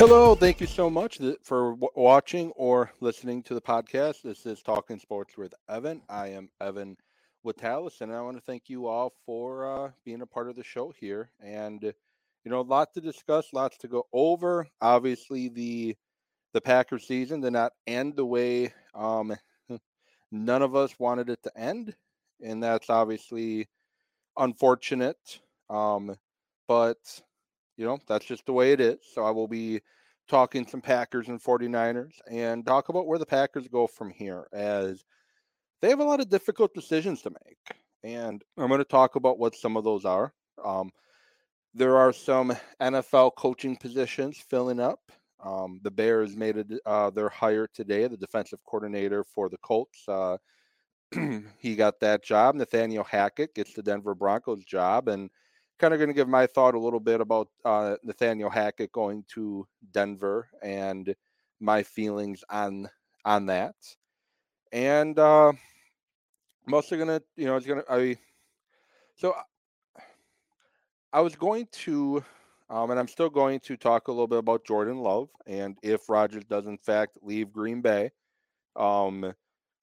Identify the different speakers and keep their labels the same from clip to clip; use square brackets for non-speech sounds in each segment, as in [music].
Speaker 1: Hello, thank you so much for watching or listening to the podcast. This is Talking Sports with Evan. I am Evan Witalis, and I want to thank you all for uh, being a part of the show here. And you know, a lot to discuss, lots to go over. Obviously, the the Packers season did not end the way um, [laughs] none of us wanted it to end, and that's obviously unfortunate. Um, but you know, that's just the way it is. So I will be talking some Packers and 49ers and talk about where the Packers go from here as they have a lot of difficult decisions to make. And I'm going to talk about what some of those are. Um, there are some NFL coaching positions filling up. Um, the Bears made a, uh, their hire today, the defensive coordinator for the Colts. Uh, [clears throat] he got that job. Nathaniel Hackett gets the Denver Broncos job. And kind of going to give my thought a little bit about uh, Nathaniel Hackett going to Denver and my feelings on on that. And uh, I'm also gonna, you know, I was gonna, I so I was going to, um, and I'm still going to talk a little bit about Jordan Love and if Rodgers does in fact leave Green Bay. Um,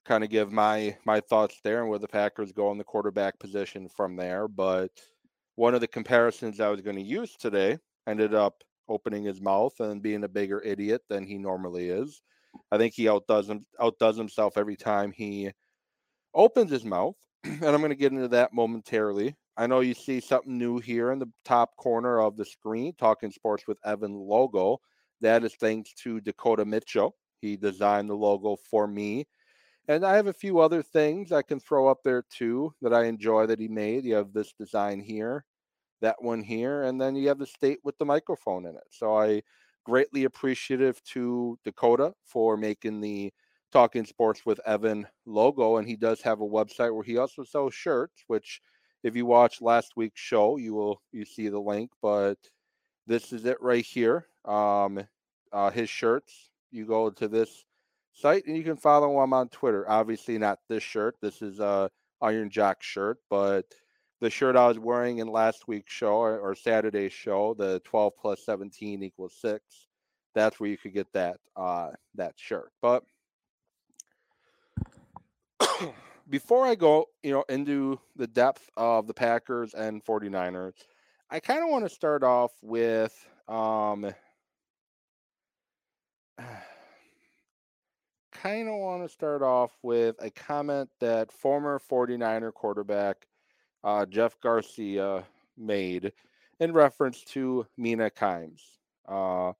Speaker 1: kind of give my my thoughts there and where the Packers go in the quarterback position from there, but one of the comparisons I was going to use today ended up opening his mouth and being a bigger idiot than he normally is. I think he outdoes him, outdoes himself every time he opens his mouth, [clears throat] and I'm going to get into that momentarily. I know you see something new here in the top corner of the screen, Talking Sports with Evan logo. That is thanks to Dakota Mitchell. He designed the logo for me. And I have a few other things I can throw up there too that I enjoy that he made. You have this design here that one here, and then you have the state with the microphone in it. So I greatly appreciative to Dakota for making the Talking Sports with Evan logo, and he does have a website where he also sells shirts. Which, if you watch last week's show, you will you see the link. But this is it right here. Um, uh, his shirts. You go to this site and you can follow him on Twitter. Obviously, not this shirt. This is a Iron Jack shirt, but the shirt I was wearing in last week's show or, or Saturday's show, the 12 plus 17 equals six. That's where you could get that uh, that shirt. But [coughs] before I go, you know, into the depth of the Packers and 49ers, I kind of want to start off with um [sighs] kind of want to start off with a comment that former 49er quarterback uh, Jeff Garcia made in reference to Mina Kimes. Uh,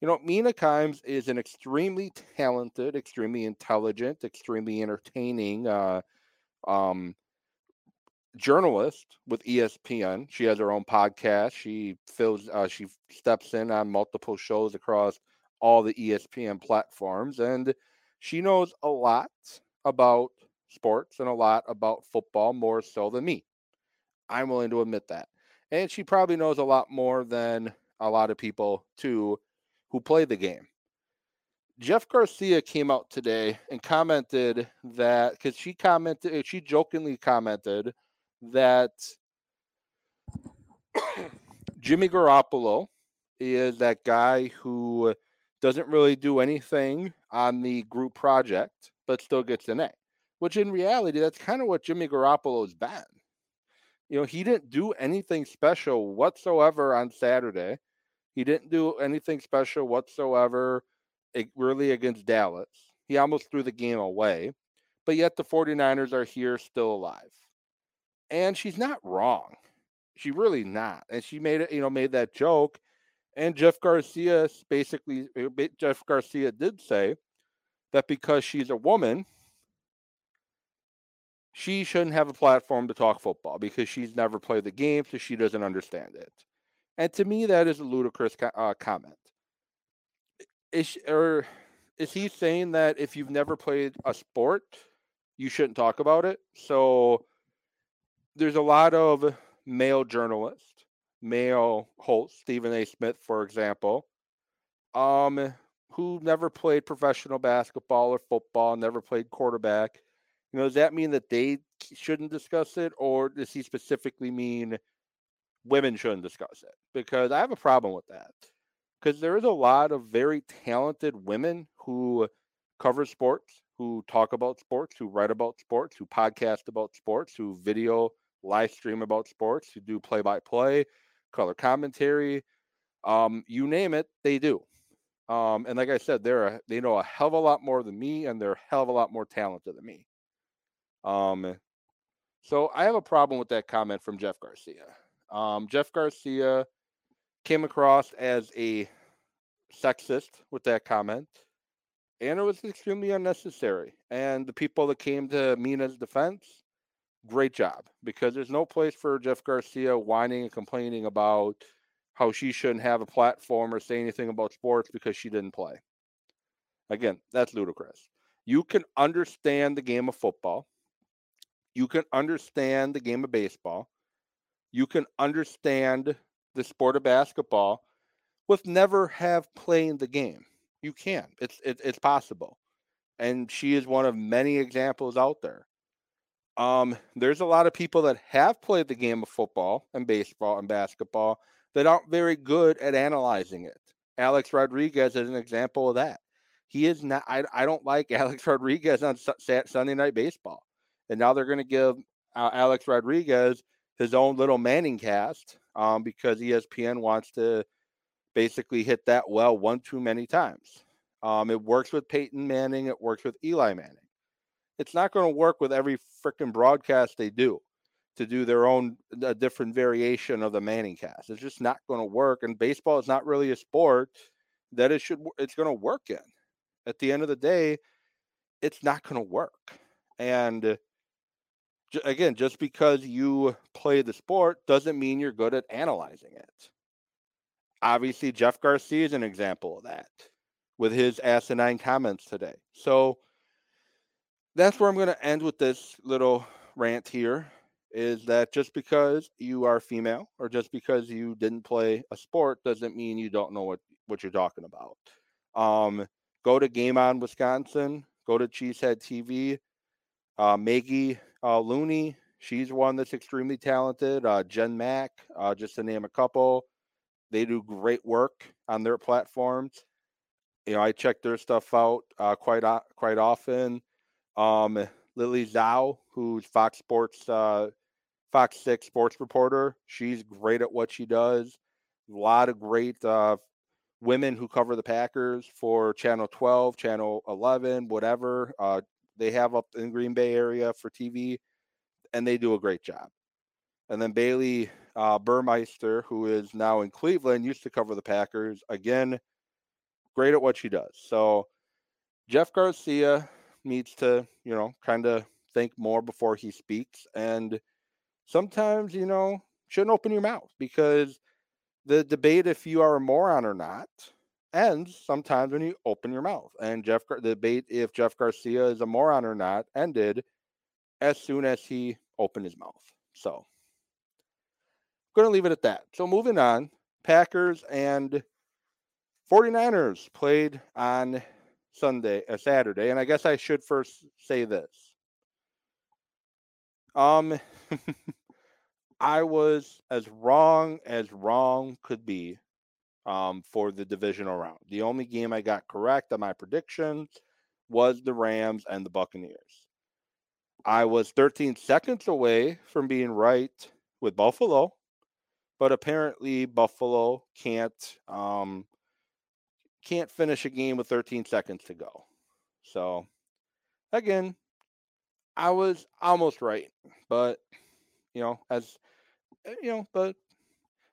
Speaker 1: you know, Mina Kimes is an extremely talented, extremely intelligent, extremely entertaining uh, um, journalist with ESPN. She has her own podcast. She fills, uh, she steps in on multiple shows across all the ESPN platforms, and she knows a lot about sports and a lot about football more so than me. I'm willing to admit that. And she probably knows a lot more than a lot of people too who play the game. Jeff Garcia came out today and commented that because she commented, she jokingly commented that [coughs] Jimmy Garoppolo is that guy who doesn't really do anything on the group project, but still gets an A. Which in reality, that's kind of what Jimmy Garoppolo's been you know, he didn't do anything special whatsoever on Saturday. He didn't do anything special whatsoever really against Dallas. He almost threw the game away, but yet the 49ers are here still alive. And she's not wrong. She really not. And she made it, you know, made that joke. And Jeff Garcia basically, uh, Jeff Garcia did say that because she's a woman, she shouldn't have a platform to talk football because she's never played the game, so she doesn't understand it. And to me, that is a ludicrous uh, comment. Is or is he saying that if you've never played a sport, you shouldn't talk about it? So there's a lot of male journalists, male hosts, Stephen A. Smith, for example, um, who never played professional basketball or football, never played quarterback you know, does that mean that they shouldn't discuss it, or does he specifically mean women shouldn't discuss it? Because I have a problem with that. because there is a lot of very talented women who cover sports, who talk about sports, who write about sports, who podcast about sports, who video live stream about sports, who do play by play, color commentary, um, you name it, they do. Um, and like I said, they're a, they know a hell of a lot more than me, and they're a hell of a lot more talented than me. Um, so I have a problem with that comment from Jeff Garcia. Um, Jeff Garcia came across as a sexist with that comment, and it was extremely unnecessary. And the people that came to Mina's defense, great job, because there's no place for Jeff Garcia whining and complaining about how she shouldn't have a platform or say anything about sports because she didn't play. Again, that's ludicrous. You can understand the game of football. You can understand the game of baseball. You can understand the sport of basketball with never have played the game. You can. It's it, it's possible. And she is one of many examples out there. Um, there's a lot of people that have played the game of football and baseball and basketball that aren't very good at analyzing it. Alex Rodriguez is an example of that. He is not. I, I don't like [laughs] Alex Rodriguez on Sunday Night Baseball, and now they're going to give uh, Alex Rodriguez his own little Manning cast um, because ESPN wants to basically hit that well one too many times. Um, it works with Peyton Manning. It works with Eli Manning. It's not going to work with every freaking broadcast they do to do their own a different variation of the Manning cast. It's just not going to work. And baseball is not really a sport that it should it's going to work in. At the end of the day, it's not going to work. And again, just because you play the sport doesn't mean you're good at analyzing it. Obviously, Jeff Garcia is an example of that with his asinine comments today. So that's where I'm going to end with this little rant here is that just because you are female or just because you didn't play a sport doesn't mean you don't know what, what you're talking about. Um, go to Game On Wisconsin, go to Cheesehead TV. Uh, Maggie uh, Looney, she's one that's extremely talented. Uh, Jen Mack, uh, just to name a couple. They do great work on their platforms. You know, I check their stuff out uh, quite quite often. Um, Lily Zhao, who's Fox Sports uh, Fox 6 sports reporter. She's great at what she does. A lot of great uh, women who cover the Packers for Channel 12, Channel 11, whatever. They have up in Green Bay area for TV, and they do a great job. And then Bailey uh, Burmeister, who is now in Cleveland, used to cover the Packers. Again, great at what she does. So Jeff Garcia needs to, you know, kind of think more before he speaks. And sometimes, you know, shouldn't open your mouth because the debate if you are a moron or not ends sometimes when you open your mouth. And Jeff, the debate if Jeff Garcia is a moron or not ended as soon as he opened his mouth. So, going to leave it at that. So, moving on, Packers and 49ers played on Sunday, a uh, Saturday, and I guess I should first say this. Um, [laughs] I was as wrong as wrong could be um, for the divisional round. The only game I got correct on my predictions was the Rams and the Buccaneers. I was 13 seconds away from being right with Buffalo, but apparently Buffalo can't um, can't finish a game with 13 seconds to go. So again, I was almost right, but you know, as eh, you know, but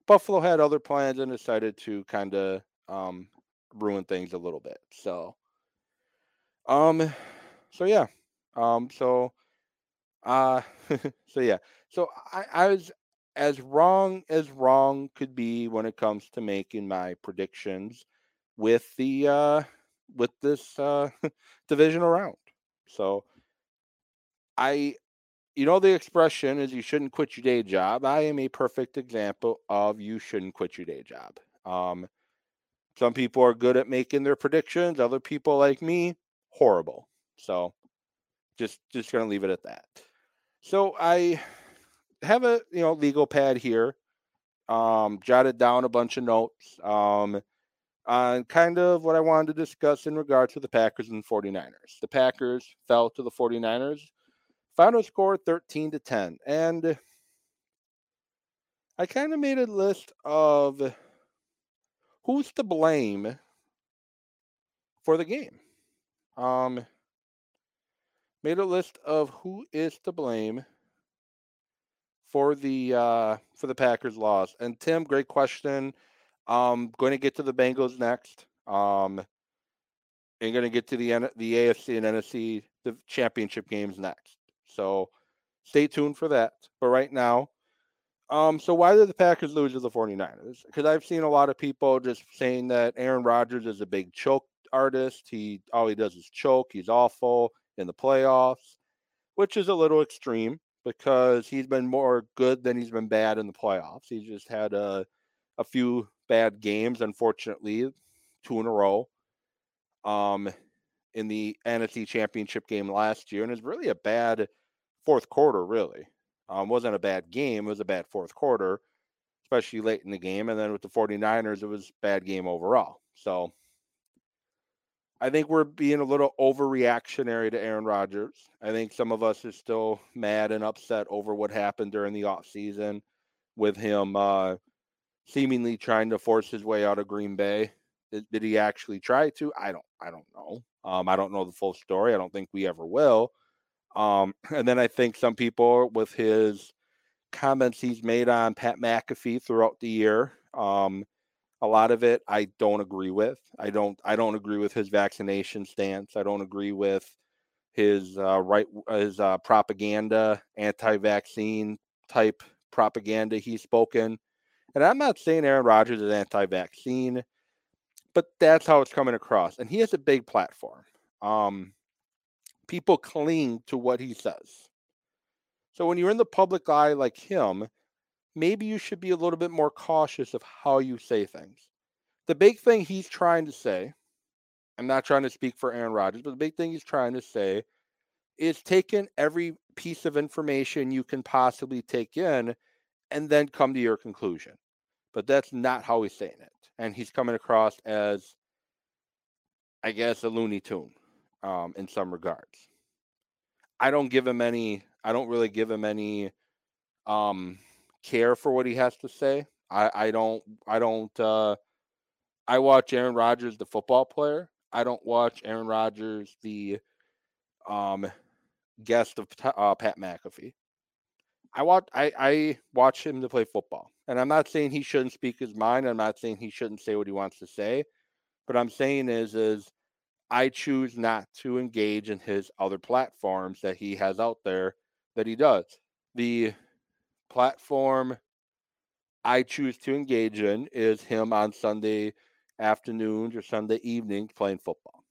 Speaker 1: Buffalo had other plans and decided to kind of um, ruin things a little bit. So, um, so yeah, um, so, uh, [laughs] so yeah, so I, I was as wrong as wrong could be when it comes to making my predictions with the uh with this uh [laughs] divisional round. So I you know the expression is you shouldn't quit your day job. I am a perfect example of you shouldn't quit your day job. Um, some people are good at making their predictions. Other people like me, horrible. So just just gonna leave it at that. So I have a you know legal pad here. Um, jotted down a bunch of notes. Um, on kind of what I wanted to discuss in regard to the Packers and 49ers. The Packers fell to the 49ers. Final score 13 to 10. And I kind of made a list of who's to blame for the game. Um, made a list of who is to blame for the uh, for the Packers loss. And Tim, great question. Um, going to get to the Bengals next. Um, and going to get to the the AFC and NFC the championship games next. So stay tuned for that. But right now, um, so why did the Packers lose to the 49ers? Because I've seen a lot of people just saying that Aaron Rodgers is a big choke artist. He all he does is choke. He's awful in the playoffs, which is a little extreme because he's been more good than he's been bad in the playoffs. He's just had a a few bad games, unfortunately, two in a row. Um, in the NFC Championship game last year, and it's really a bad fourth quarter. Really, um, wasn't a bad game. It was a bad fourth quarter, especially late in the game. And then with the 49ers, it was bad game overall. So I think we're being a little overreactionary to Aaron Rodgers. I think some of us are still mad and upset over what happened during the offseason with him uh, seemingly trying to force his way out of Green Bay. Did, did he actually try to? I don't. I don't know. Um, I don't know the full story. I don't think we ever will. Um, [laughs] and then I think some people with his comments he's made on Pat McAfee throughout the year. Um, a lot of it I don't agree with. I don't I don't agree with his vaccination stance. I don't agree with his uh, right his uh, propaganda, anti-vaccine type propaganda he's spoken. And I'm not saying Aaron Rodgers is anti-vaccine, but that's how it's coming across. And he has a big platform. Um, people cling to what he says. So when you're in the public eye like him, maybe you should be a little bit more cautious of how you say things. The big thing he's trying to say, I'm not trying to speak for Aaron Rodgers, but the big thing he's trying to say is taking every piece of information you can possibly take in and then come to your conclusion. But that's not how he's saying it. And he's coming across as, I guess, a Looney Tune um, in some regards. I don't give him any, I don't really give him any um, care for what he has to say. I, I don't I don't uh, I watch Aaron Rodgers the football player. I don't watch Aaron Rodgers the um, guest of uh, Pat McAfee. I watch I, I watch him to play football. And I'm not saying he shouldn't speak his mind. I'm not saying he shouldn't say what he wants to say. But I'm saying is is I choose not to engage in his other platforms that he has out there that he does. The platform I choose to engage in is him on Sunday afternoons or Sunday evenings playing football.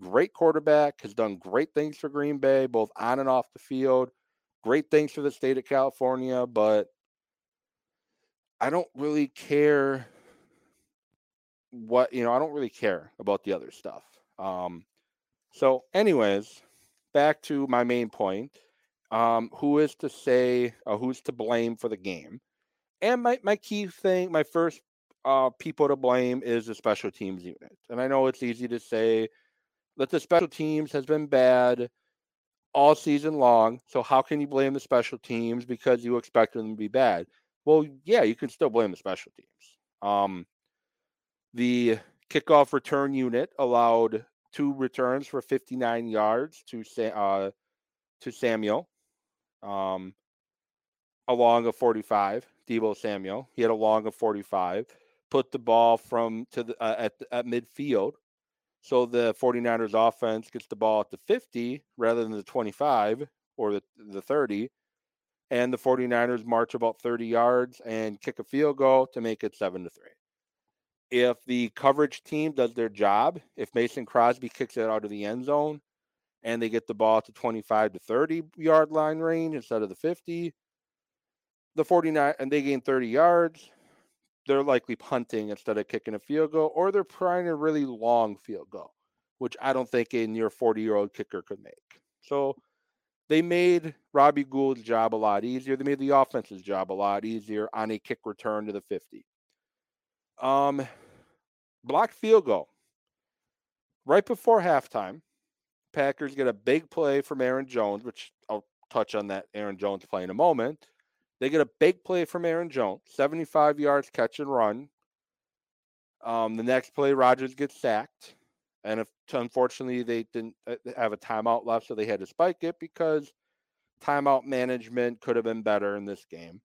Speaker 1: Great quarterback, has done great things for Green Bay, both on and off the field. Great things for the state of California, but I don't really care what, you know, I don't really care about the other stuff. Um, so, anyways, back to my main point um, who is to say uh, who's to blame for the game? And my, my key thing, my first uh, people to blame is the special teams unit. And I know it's easy to say that the special teams has been bad all season long. So how can you blame the special teams because you expect them to be bad? Well, yeah, you can still blame the special teams. Um, the kickoff return unit allowed two returns for 59 yards to uh, to Samuel um, a of 45. Deebo Samuel, he had a long of 45. Put the ball from to the uh, at at midfield, so the 49ers offense gets the ball at the 50 rather than the 25 or the the 30, and the 49ers march about 30 yards and kick a field goal to make it seven to three. If the coverage team does their job, if Mason Crosby kicks it out of the end zone, and they get the ball to 25 to 30 yard line range instead of the 50. The 49 and they gain 30 yards. They're likely punting instead of kicking a field goal, or they're trying a really long field goal, which I don't think a near 40 year old kicker could make. So they made Robbie Gould's job a lot easier. They made the offense's job a lot easier on a kick return to the 50. Um, blocked field goal. Right before halftime, Packers get a big play from Aaron Jones, which I'll touch on that Aaron Jones play in a moment. They get a big play from Aaron Jones, 75 yards catch and run. Um, the next play, Rodgers gets sacked. And if unfortunately they didn't uh, have a timeout left, so they had to spike it because timeout management could have been better in this game.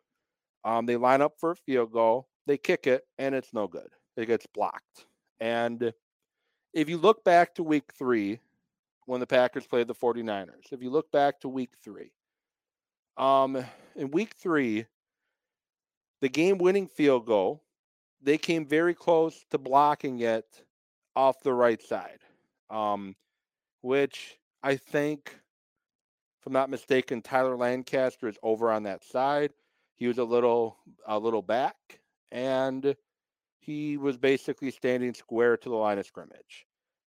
Speaker 1: Um, they line up for a field goal, they kick it, and it's no good. It gets blocked. And if you look back to week three, when the Packers played the 49ers, if you look back to week three, um, in week three, the game winning field goal, they came very close to blocking it off the right side, um, which I think, if I'm not mistaken, Tyler Lancaster is over on that side. He was a little a little back, and he was basically standing square to the line of scrimmage,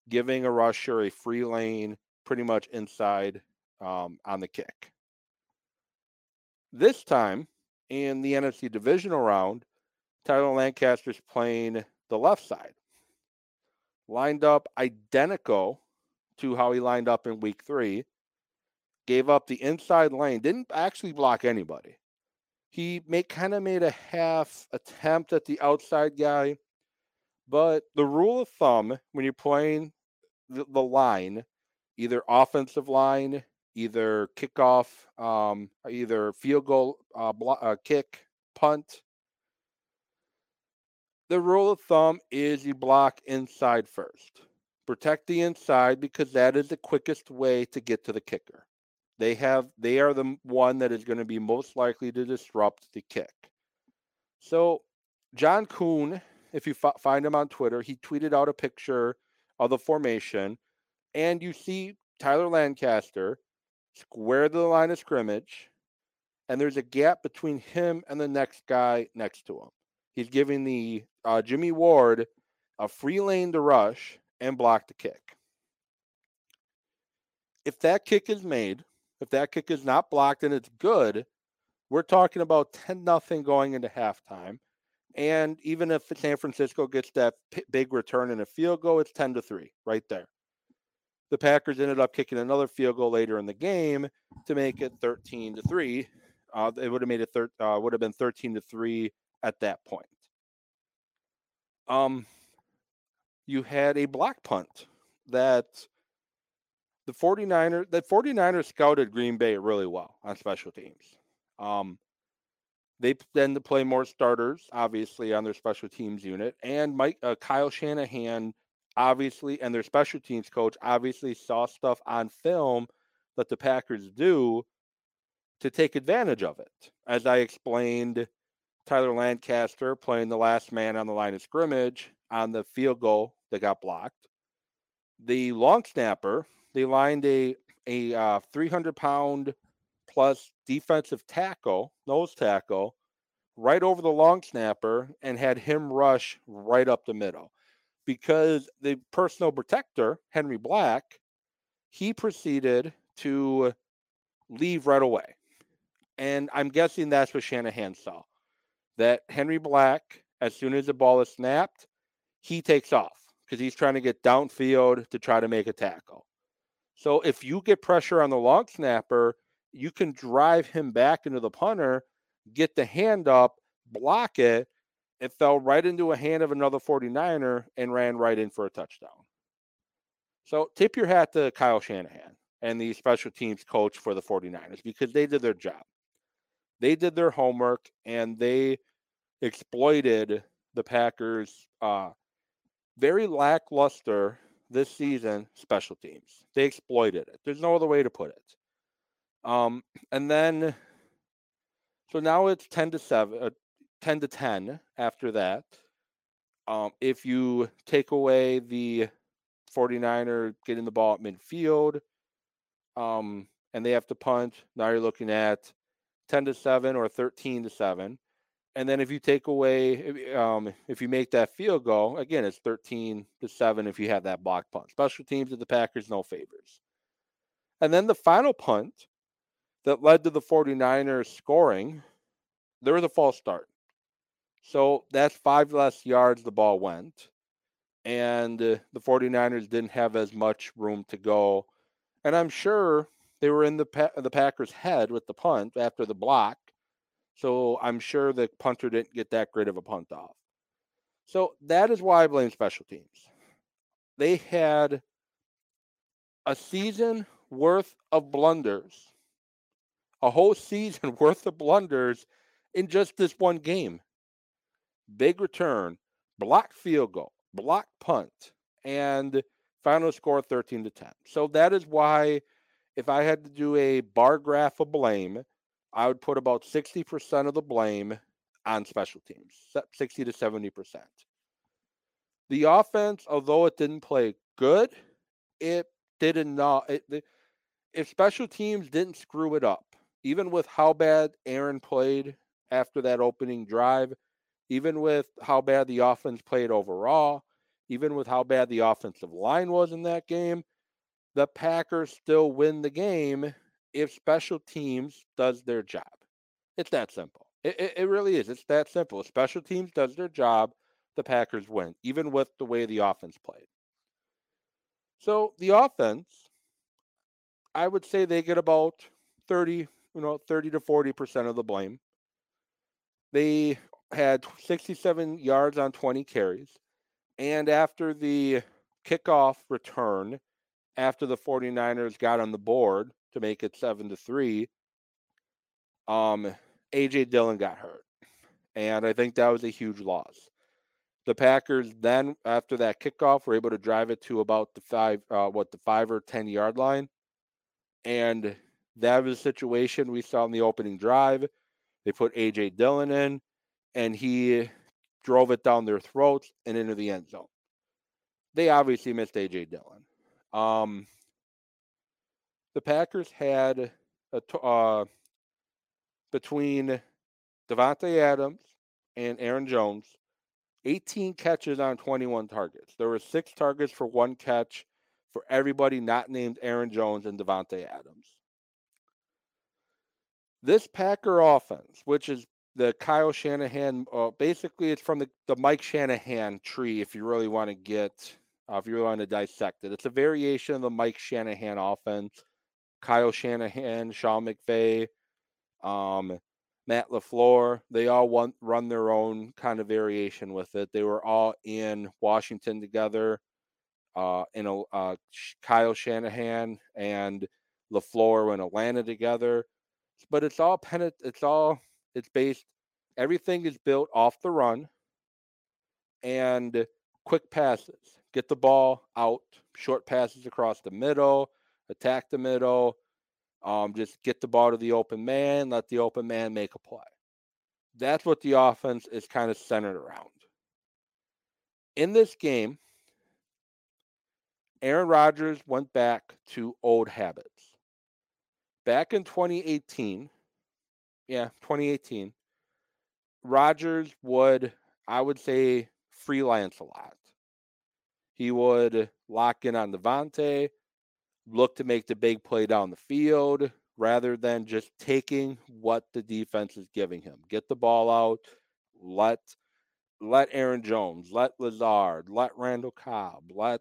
Speaker 1: giving a rusher a free lane pretty much inside um, on the kick. This time in the NFC divisional round, Tyler Lancaster's playing the left side lined up identical to how he lined up in week three, gave up the inside lane, didn't actually block anybody. He made kind of made a half attempt at the outside guy, but the rule of thumb when you're playing the, the line, either offensive line, either kickoff, um, either field goal, uh, uh, kick, punt, the rule of thumb is you block inside first. Protect the inside because that is the quickest way to get to the kicker. They have they are the one that is going to be most likely to disrupt the kick. So John Kuhn, if you f- find him on Twitter, he tweeted out a picture of the formation, and you see Tyler Lancaster square to the line of scrimmage, and there's a gap between him and the next guy next to him. He's giving the uh, Jimmy Ward a free lane to rush and block the kick. If that kick is made, if that kick is not blocked and it's good, we're talking about 10 nothing going into halftime. And even if San Francisco gets that p- big return in a field goal, it's 10 to 3 right there. The Packers ended up kicking another field goal later in the game to make it 13 to 3. Uh, it would have made it thir- uh, would have been 13 to 3 at that point. Um, you had a block punt that the 49ers the 49ers scouted Green Bay really well on special teams. Um, they tend to play more starters, obviously, on their special teams unit. And Mike uh, Kyle Shanahan, obviously, and their special teams coach obviously saw stuff on film that the Packers do to take advantage of it. As I explained Tyler Lancaster playing the last man on the line of scrimmage on the field goal that got blocked. The long snapper, they lined a a uh, 300 pound plus defensive tackle, nose tackle, right over the long snapper and had him rush right up the middle. Because the personal protector, Henry Black, he proceeded to leave right away. And I'm guessing that's what Shanahan saw that Henry Black, as soon as the ball is snapped, he takes off because he's trying to get downfield to try to make a tackle. So if you get pressure on the long snapper, you can drive him back into the punter, get the hand up, block it. It fell right into a hand of another 49er and ran right in for a touchdown. So tip your hat to Kyle Shanahan and the special teams coach for the 49ers because they did their job. They did their homework and they exploited the Packers' uh, very lackluster this season special teams. They exploited it. There's no other way to put it. Um, and then, so now it's 10 to 7, uh, 10 to 10 after that. Um, if you take away the 49er getting the ball at midfield, um, and they have to punt, now you're looking at 10 to 7 or 13 to 7. And then if you take away, um, if you make that field goal, again, it's 13 to 7 if you have that block punt. Special teams of the Packers, no favors. And then the final punt that led to the 49ers scoring, there was a false start. So that's five less yards the ball went. and uh, the 49ers didn't have as much room to go. And I'm sure they were in the pa- the Packers' head with the punt after the block. So I'm sure the punter didn't get that great of a punt off. So that is why I blame special teams. They had a season worth of blunders, a whole [laughs] season worth of blunders in just this one game. Big return, block field goal, block punt, and final score 13 to 10. So that is why if I had to do a bar graph of blame, I would put about 60% of the blame on special teams, 60 to 70%. The offense, although it didn't play good, it did not. It, if special teams didn't screw it up, even with how bad Aaron played after that opening drive, even with how bad the offense played overall, even with how bad the offensive line was in that game, the Packers still win the game if special teams does their job. It's that simple. It, it, it, really is. It's that simple. If special teams does their job, the Packers win, even with the way the offense played. So the offense, I would say they get about 30, you know, 30 to 40% of the blame. They had 67 yards on 20 carries. And after the kickoff return, after the 49ers got on the board to make it 7 to 3, um AJ Dillon got hurt. And I think that was a huge loss. The Packers then, after that kickoff, were able to drive it to about the five, uh, what the five or ten yard line, and that was a situation we saw in the opening drive. They put AJ Dillon in, and he drove it down their throats and into the end zone. They obviously missed AJ Dillon. Um, the Packers had a uh, between Davante Adams and Aaron Jones, 18 catches on 21 targets. There were six targets for one catch for everybody not named Aaron Jones and Davante Adams. This Packer offense, which is the Kyle Shanahan, uh, basically it's from the, the Mike Shanahan tree, if you really want to get, uh, if you really want to dissect it. It's a variation of the Mike Shanahan offense. Kyle Shanahan, Sean McVay, um, Matt LaFleur, they all want, run their own kind of variation with it. They were all in Washington together. Uh, in a, uh, Kyle Shanahan and LaFleur in Atlanta together. But it's all pen. It's all it's based. Everything is built off the run and quick passes. Get the ball out, short passes across the middle, attack the middle, um, just get the ball to the open man, let the open man make a play. That's what the offense is kind of centered around. In this game, Aaron Rodgers went back to old habits. Back in 2018, yeah, 2018, Rodgers would, I would say, freelance a lot. He would lock in on Davante, look to make the big play down the field rather than just taking what the defense is giving him. Get the ball out, let let Aaron Jones, let Lazard, let Randall Cobb, let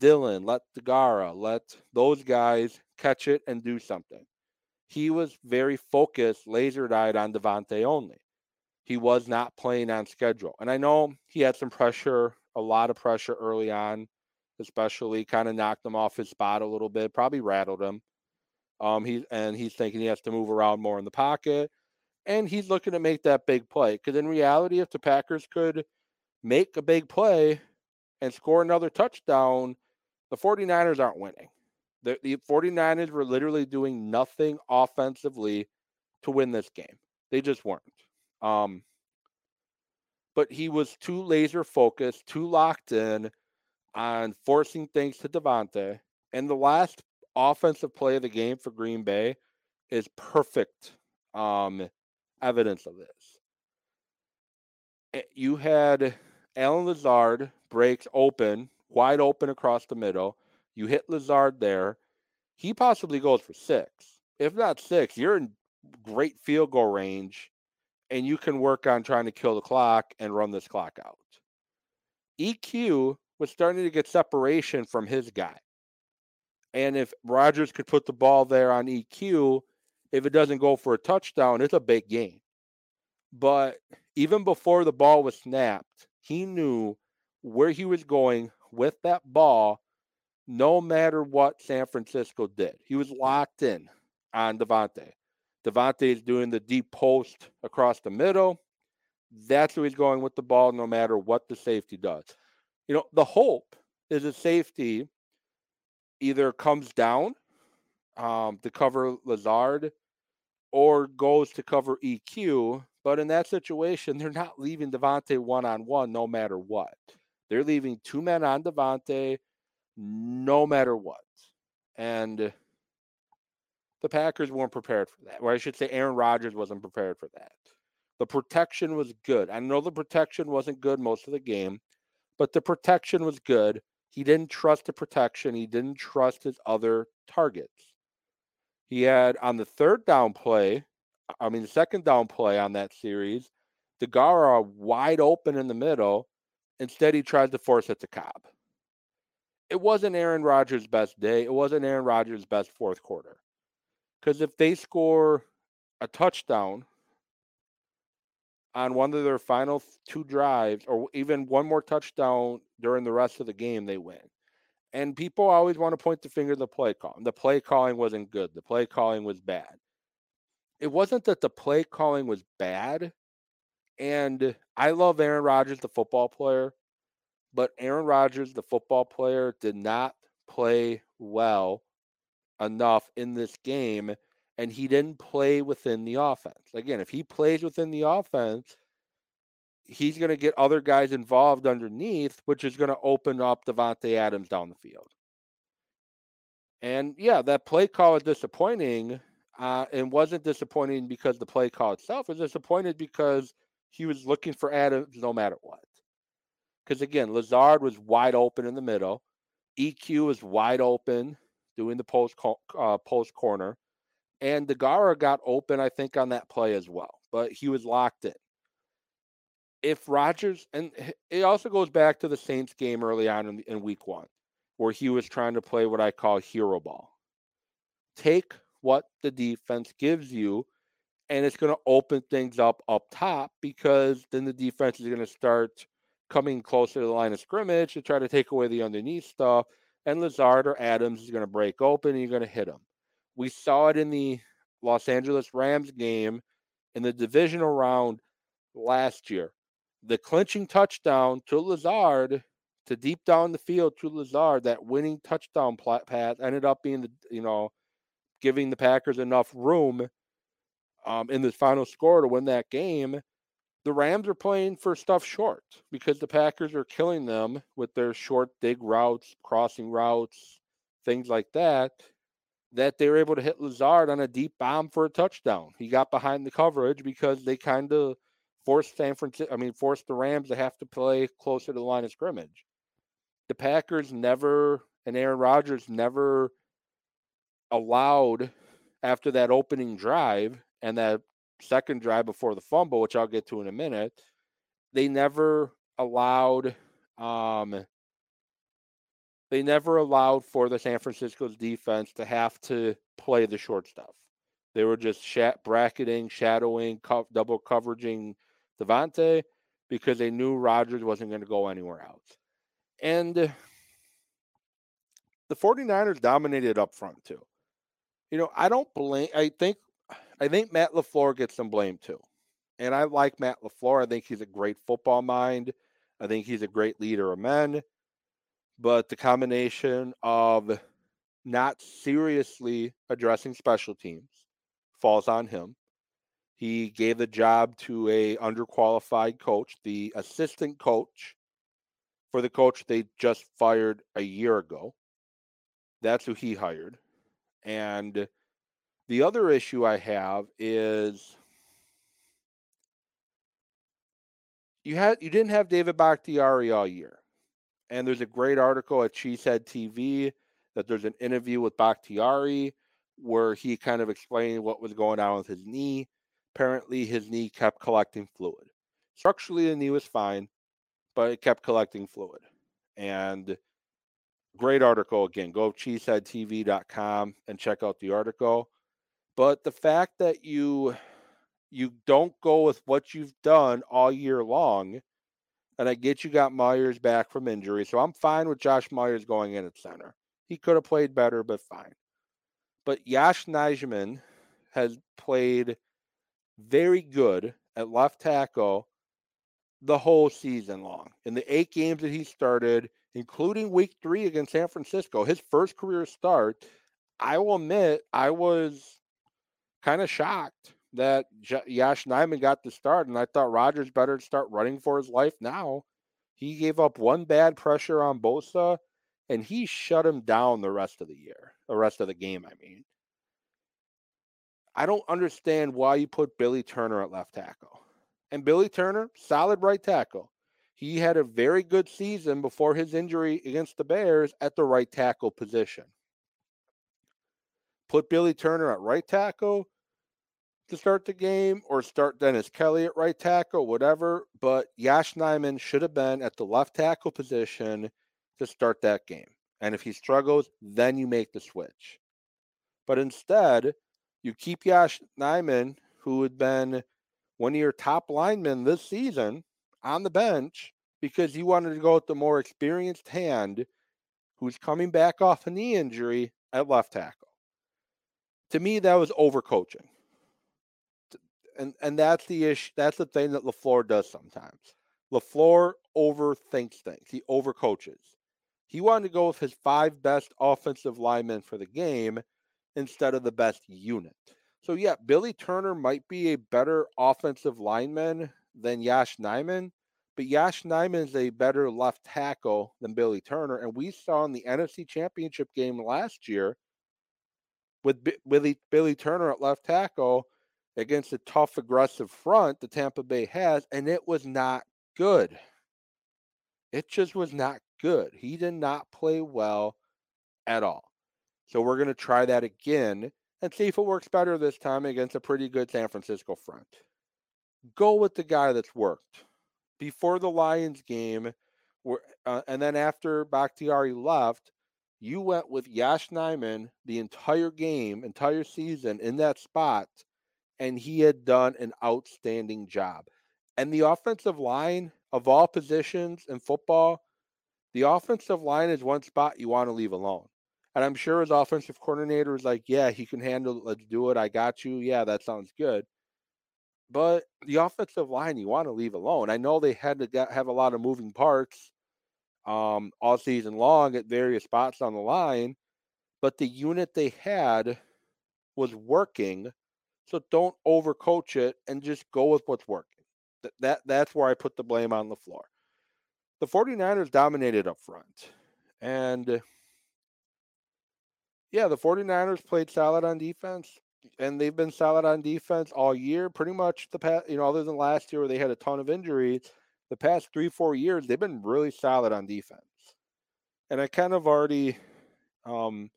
Speaker 1: Dillon, let Deguara, let those guys catch it and do something. He was very focused, laser eyed on Davante only. He was not playing on schedule. And I know he had some pressure, a lot of pressure early on especially kind of knocked him off his spot a little bit, probably rattled him. Um, he and he's thinking he has to move around more in the pocket, and he's looking to make that big play. Because in reality, if the Packers could make a big play and score another touchdown, the 49ers aren't winning. The, the 49ers were literally doing nothing offensively to win this game. They just weren't. Um, but he was too laser focused, too locked in on forcing things to Davante. And the last offensive play of the game for Green Bay is perfect um, evidence of this. Eh, you had Allen Lazard breaks open, wide open across the middle. You hit Lazard there. He possibly goes for six. If not six, you're in great field goal range and you can work on trying to kill the clock and run this clock out. EQ was starting to get separation from his guy. And if Rodgers could put the ball there on EQ, if it doesn't go for a touchdown, it's a big game. But even before the ball was snapped, he knew where he was going with that ball no matter what San Francisco did. He was locked in on Davante. Davante is doing the deep post across the middle. That's where he's going with the ball, no matter what the safety does. You know, the hope is a safety either comes down um, to cover Lazard or goes to cover EQ. But in that situation, [laughs] they're not leaving Davante one on one no matter what. They're leaving two men on Davante no matter what. And the Packers weren't prepared for that. Or I should say, Aaron Rodgers wasn't prepared for that. The protection was good. I know the protection wasn't good most of the game, but the protection was good. He didn't trust the protection, he didn't trust his other targets. He had on the third down play, I mean, the second down play on that series, Deguara wide open in the middle. Instead, he tried to force it to Cobb. It wasn't Aaron Rodgers' best day. It wasn't Aaron Rodgers' best fourth quarter. Because if they score a touchdown on one of their final two drives, or even one more touchdown during the rest of the game, they win. And people always want to point the finger at the play call. The play calling wasn't good. The play calling was bad. It wasn't that the play calling was bad. And I love Aaron Rodgers, the football player, but Aaron Rodgers, the football player, did not play well enough in this game, and he didn't play within the offense. Again, if he plays within the offense, he's going to get other guys involved underneath, which is going to open up Davante Adams down the field. And yeah, that play call is disappointing. Uh, and wasn't disappointing because the play call itself was disappointed because he was looking for Adams no matter what. Because again, Lazard was wide open in the middle. EQ was wide open doing the post uh, post corner, and Deguara got open, I think, on that play as well. But he was locked in. If Rodgers, and it also goes back to the Saints game early on in, in Week One, where he was trying to play what I call hero ball. Take what the defense gives you, and it's going to open things up up top because then the defense is going to start coming closer to the line of scrimmage to try to take away the underneath stuff and Lazard or Adams is going to break open and you're going to hit him. We saw it in the Los Angeles Rams game in the divisional round last year. The clinching touchdown to Lazard to deep down the field to Lazard, that winning touchdown pass ended up being the you know giving the Packers enough room um, in the final score to win that game the Rams are playing for stuff short because the Packers are killing them with their short dig routes, crossing routes, things like that. That they were able to hit Lazard on a deep bomb for a touchdown. He got behind the coverage because they kind of forced San Francisco, I mean, forced the Rams to have to play closer to the line of scrimmage. The Packers never, and Aaron Rodgers never allowed after that opening drive and that second drive before the fumble, which I'll get to in a minute, they never allowed um they never allowed for the San Francisco's defense to have to play the short stuff. They were just bracketing, shadowing, co- double coveraging Davante because they knew Rodgers wasn't going to go anywhere else. And uh, the 49ers dominated up front too. You know, I don't blame I think I think Matt LaFleur gets some blame too. And I like Matt LaFleur. I think he's a great football mind. I think he's a great leader of men. But the combination of not seriously addressing special teams falls on him. He gave the job to a underqualified coach, the assistant coach for the coach they just fired a year ago. That's who he hired. And the other issue I have is you had you didn't have David Bakhtiari all year. And there's a great article at Cheesehead TV that there's an interview with Bakhtiari where he kind of explained what was going on with his knee. Apparently his knee kept collecting fluid. Structurally the knee was fine, but it kept collecting fluid. And great article again. Go to cheeseheadtv.com and check out the article. But the fact that you you don't go with what you've done all year long, and I get you got Myers back from injury, so I'm fine with Josh Myers going in at center. He could have played better, but fine. But Yosh Nijman has played very good at left tackle the whole season long. In the eight games that he started, including week three against San Francisco, his first career start, I will admit I was kind of shocked that Yosh Nijman got the start, and I thought Rodgers better start running for his life now. He gave up one bad pressure on Bosa, and he shut him down the rest of the year, the rest of the game, I mean. I don't understand why you put Billy Turner at left tackle. And Billy Turner, solid right tackle. He had a very good season before his injury against the Bears at the right tackle position. Put Billy Turner at right tackle to start the game or start Dennis Kelly at right tackle, whatever. But Yosh Nijman should have been at the left tackle position to start that game. And if he struggles, then you make the switch. But instead, you keep Yosh Nijman, who had been one of your top linemen this season, on the bench because you wanted to go with the more experienced hand who's coming back off a knee injury at left tackle. To me, that was overcoaching. And and that's the issue. That's the thing that LaFleur does sometimes. LaFleur overthinks things. He overcoaches. He wanted to go with his five best offensive linemen for the game instead of the best unit. So yeah, Billy Turner might be a better offensive lineman than Yosh Nijman, but Yosh Nijman is a better left tackle than Billy Turner. And we saw in the NFC Championship game last year with B- Billy, Billy Turner at left tackle against a tough, aggressive front that Tampa Bay has, and it was not good. It just was not good. He did not play well at all. So we're going to try that again and see if it works better this time against a pretty good San Francisco front. Go with the guy that's worked. Before the Lions game, uh, and then after Bakhtiari left, you went with Yosh Nijman the entire game, entire season in that spot, and he had done an outstanding job. And the offensive line of all positions in football, the offensive line is one spot you want to leave alone. And I'm sure his offensive coordinator is like, yeah, he can handle it. Let's do it. I got you. Yeah, that sounds good. But the offensive line, you want to leave alone. I know they had to get, have a lot of moving parts um, all season long at various spots on the line, but the unit they had was working. So don't overcoach it and just go with what's working. That, that that's where I put the blame on LaFleur. The 49ers dominated up front. And yeah, the 49ers played solid on defense and they've been solid on defense all year. Pretty much the past, you know, other than last year where they had a ton of injuries, the past three, four years, they've been really solid on defense. And I kind of already um,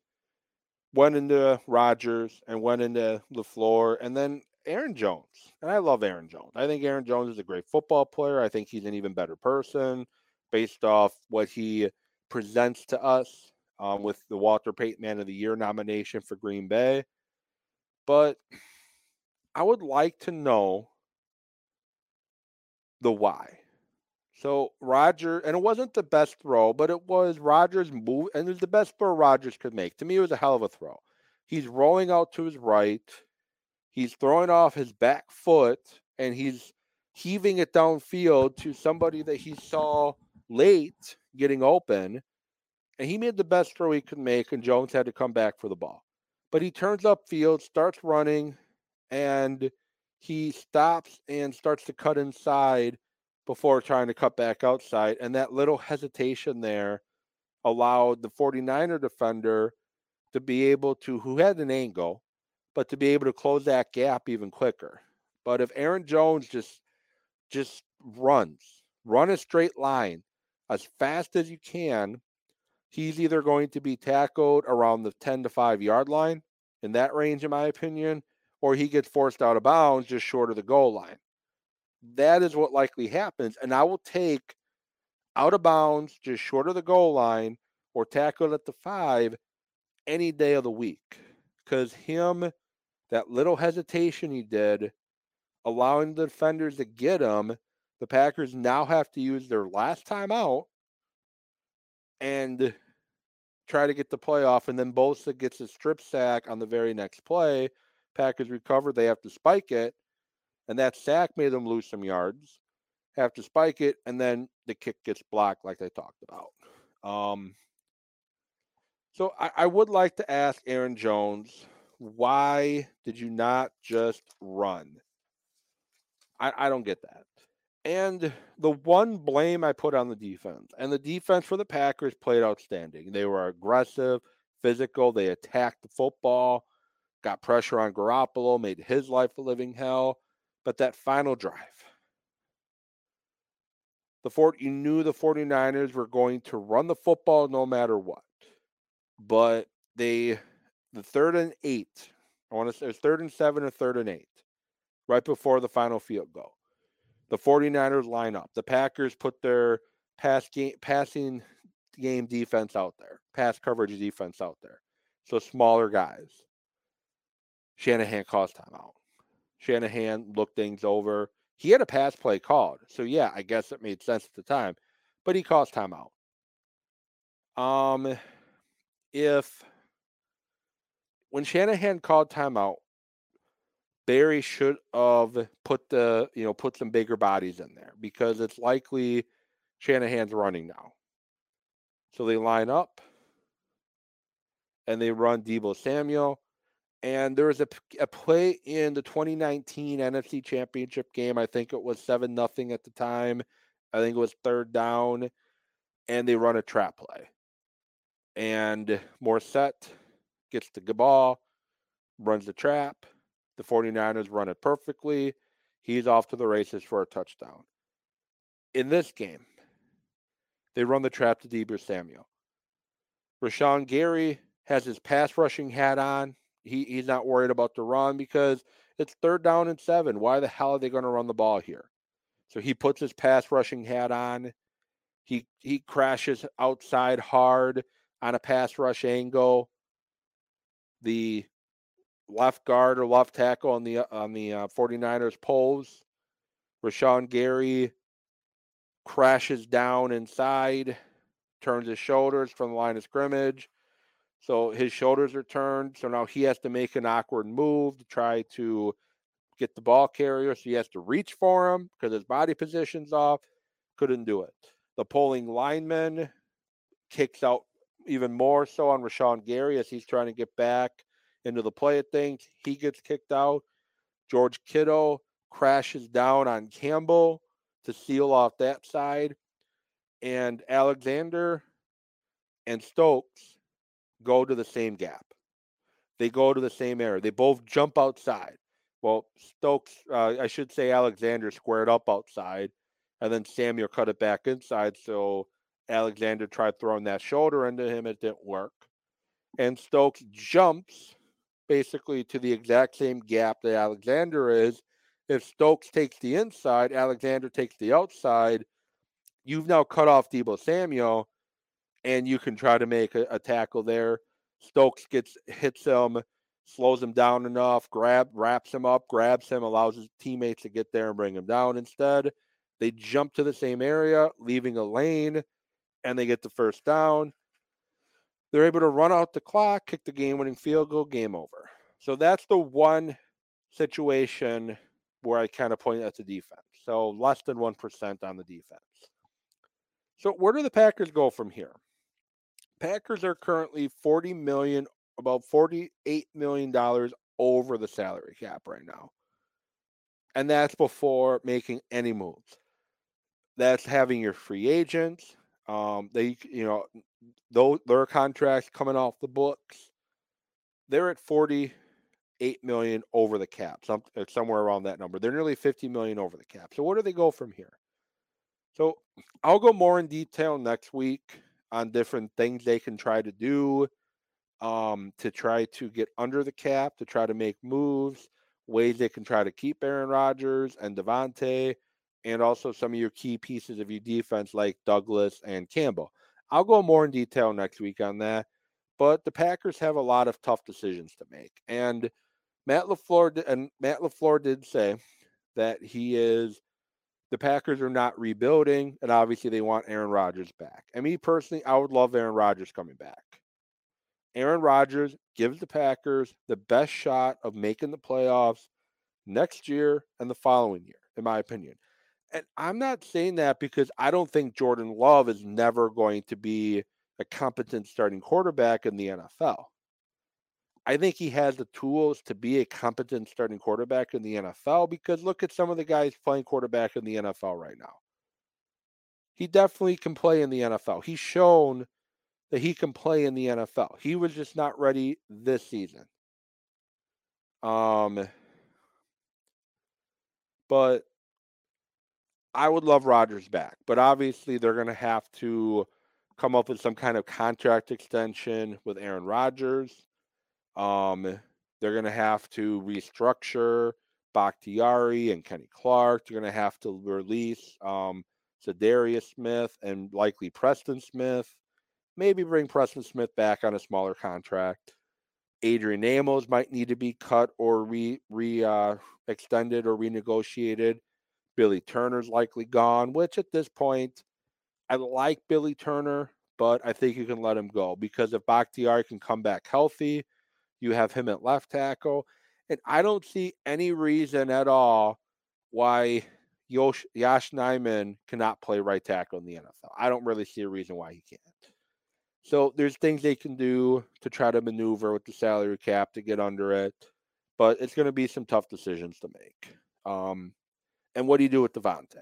Speaker 1: went into Rodgers and went into LaFleur and then Aaron Jones. And I love Aaron Jones. I think Aaron Jones is a great football player. I think he's an even better person based off what he presents to us um, with the Walter Payton Man of the Year nomination for Green Bay. But I would like to know the why. So Roger, and it wasn't the best throw, but it was Rodgers' move, and it was the best throw Rodgers could make. To me, it was a hell of a throw. He's rolling out to his right. He's throwing off his back foot, and he's heaving it downfield to somebody that he saw late getting open and he made the best throw he could make, and Jones had to come back for the ball. But he turns up field, starts running, and he stops and starts to cut inside before trying to cut back outside. And that little hesitation there allowed the 49er defender to be able to, who had an angle, but to be able to close that gap even quicker. But if Aaron Jones just just runs, run a straight line as fast as you can, he's either going to be tackled around the 10 to 5 yard line in that range, in my opinion, or he gets forced out of bounds just short of the goal line. That is what likely happens. And I will take out of bounds, just short of the goal line, or tackled at the five any day of the week. Because him, that little hesitation he did, allowing the defenders to get him, the Packers now have to use their last time out and try to get the playoff. And then Bosa gets a strip sack on the very next play. Packers recover. They have to spike it. And that sack made them lose some yards. Have to spike it. And then the kick gets blocked, like I talked about. Um, so I, I would like to ask Aaron Jones, why did you not just run? I, I don't get that. And the one blame I put on the defense, and the defense for the Packers played outstanding. They were aggressive, physical, they attacked the football, got pressure on Garoppolo, made his life a living hell. But that final drive, the fort you knew the 49ers were going to run the football no matter what. But they the third and eight, I want to say third and seven or third and eight, right before the final field goal the 49ers line up. The Packers put their pass game passing game defense out there, pass coverage defense out there. So smaller guys. Shanahan calls timeout. Shanahan looked things over. He had a pass play called. So yeah, I guess it made sense at the time. But he calls timeout. Um if when Shanahan called timeout, Barry should have put the you know put some bigger bodies in there because it's likely Shanahan's running now. So they line up and they run Deebo Samuel. And there was a, a play in the 2019 NFC Championship game. I think it was 7 nothing at the time. I think it was third down. And they run a trap play. And Mostert gets the ball, runs the trap, the 49ers run it perfectly. He's off to the races for a touchdown. In this game, they run the trap to Deebo Samuel. Rashan Gary has his pass rushing hat on. He, he's not worried about the run because it's third down and seven. Why the hell are they going to run the ball here? So he puts his pass rushing hat on. He he crashes outside hard on a pass rush angle. The left guard or left tackle on the on the uh, 49ers pulls. Rashan Gary crashes down inside, turns his shoulders from the line of scrimmage. So his shoulders are turned. So now he has to make an awkward move to try to get the ball carrier. So he has to reach for him because his body position's off. Couldn't do it. The pulling lineman kicks out even more so on Rashan Gary as he's trying to get back into the play of things. He gets kicked out. George Kittle crashes down on Campbell to seal off that side. And Alexander and Stokes go to the same gap. They go to the same area. They both jump outside. Well, Stokes, uh, I should say Alexander squared up outside, and then Samuel cut it back inside. So Alexander tried throwing that shoulder into him. It didn't work. And Stokes jumps basically to the exact same gap that Alexander is. If Stokes takes the inside, Alexander takes the outside. You've now cut off Deebo Samuel, and you can try to make a, a tackle there. Stokes gets hits him, slows him down enough, grab wraps him up, grabs him, allows his teammates to get there and bring him down. Instead, they jump to the same area, leaving a lane, and they get the first down. They're able to run out the clock, kick the game winning field goal, game over. So that's the one situation where I kind of point at the defense. So less than 1% on the defense. So where do the Packers go from here? Packers are currently 40 million, about 48 million dollars over the salary cap right now. And that's before making any moves. That's having your free agents. Um, they, you know, though their contracts coming off the books, they're at 48 million over the cap, some, uh, somewhere around that number. They're nearly 50 million over the cap. So where do they go from here? So I'll go more in detail next week on different things they can try to do um, to try to get under the cap, to try to make moves, ways they can try to keep Aaron Rodgers and Davante, and also some of your key pieces of your defense like Douglas and Campbell. I'll go more in detail next week on that, but the Packers have a lot of tough decisions to make. And Matt LaFleur and Matt LaFleur did say that he is the Packers are not rebuilding, and obviously they want Aaron Rodgers back. And me personally, I would love Aaron Rodgers coming back. Aaron Rodgers gives the Packers the best shot of making the playoffs next year and the following year, in my opinion. And I'm not saying that because I don't think Jordan Love is never going to be a competent starting quarterback in the NFL. I think he has the tools to be a competent starting quarterback in the NFL because look at some of the guys playing quarterback in the NFL right now. He definitely can play in the NFL. He's shown that he can play in the NFL. He was just not ready this season. Um but I would love Rodgers back, but obviously they're going to have to come up with some kind of contract extension with Aaron Rodgers. Um, they're going to have to restructure Bakhtiari and Kenny Clark. They're going to have to release um, Za'Darius Smith and likely Preston Smith. Maybe bring Preston Smith back on a smaller contract. Adrian Amos might need to be cut or re re uh, extended or renegotiated. Billy Turner's likely gone, which at this point, I like Billy Turner, but I think you can let him go because if Bakhtiari can come back healthy, you have him at left tackle. And I don't see any reason at all why Yosh, Yosh Nijman cannot play right tackle in the NFL. I don't really see a reason why he can't. So there's things they can do to try to maneuver with the salary cap to get under it, but it's going to be some tough decisions to make. Um, and what do you do with Davante?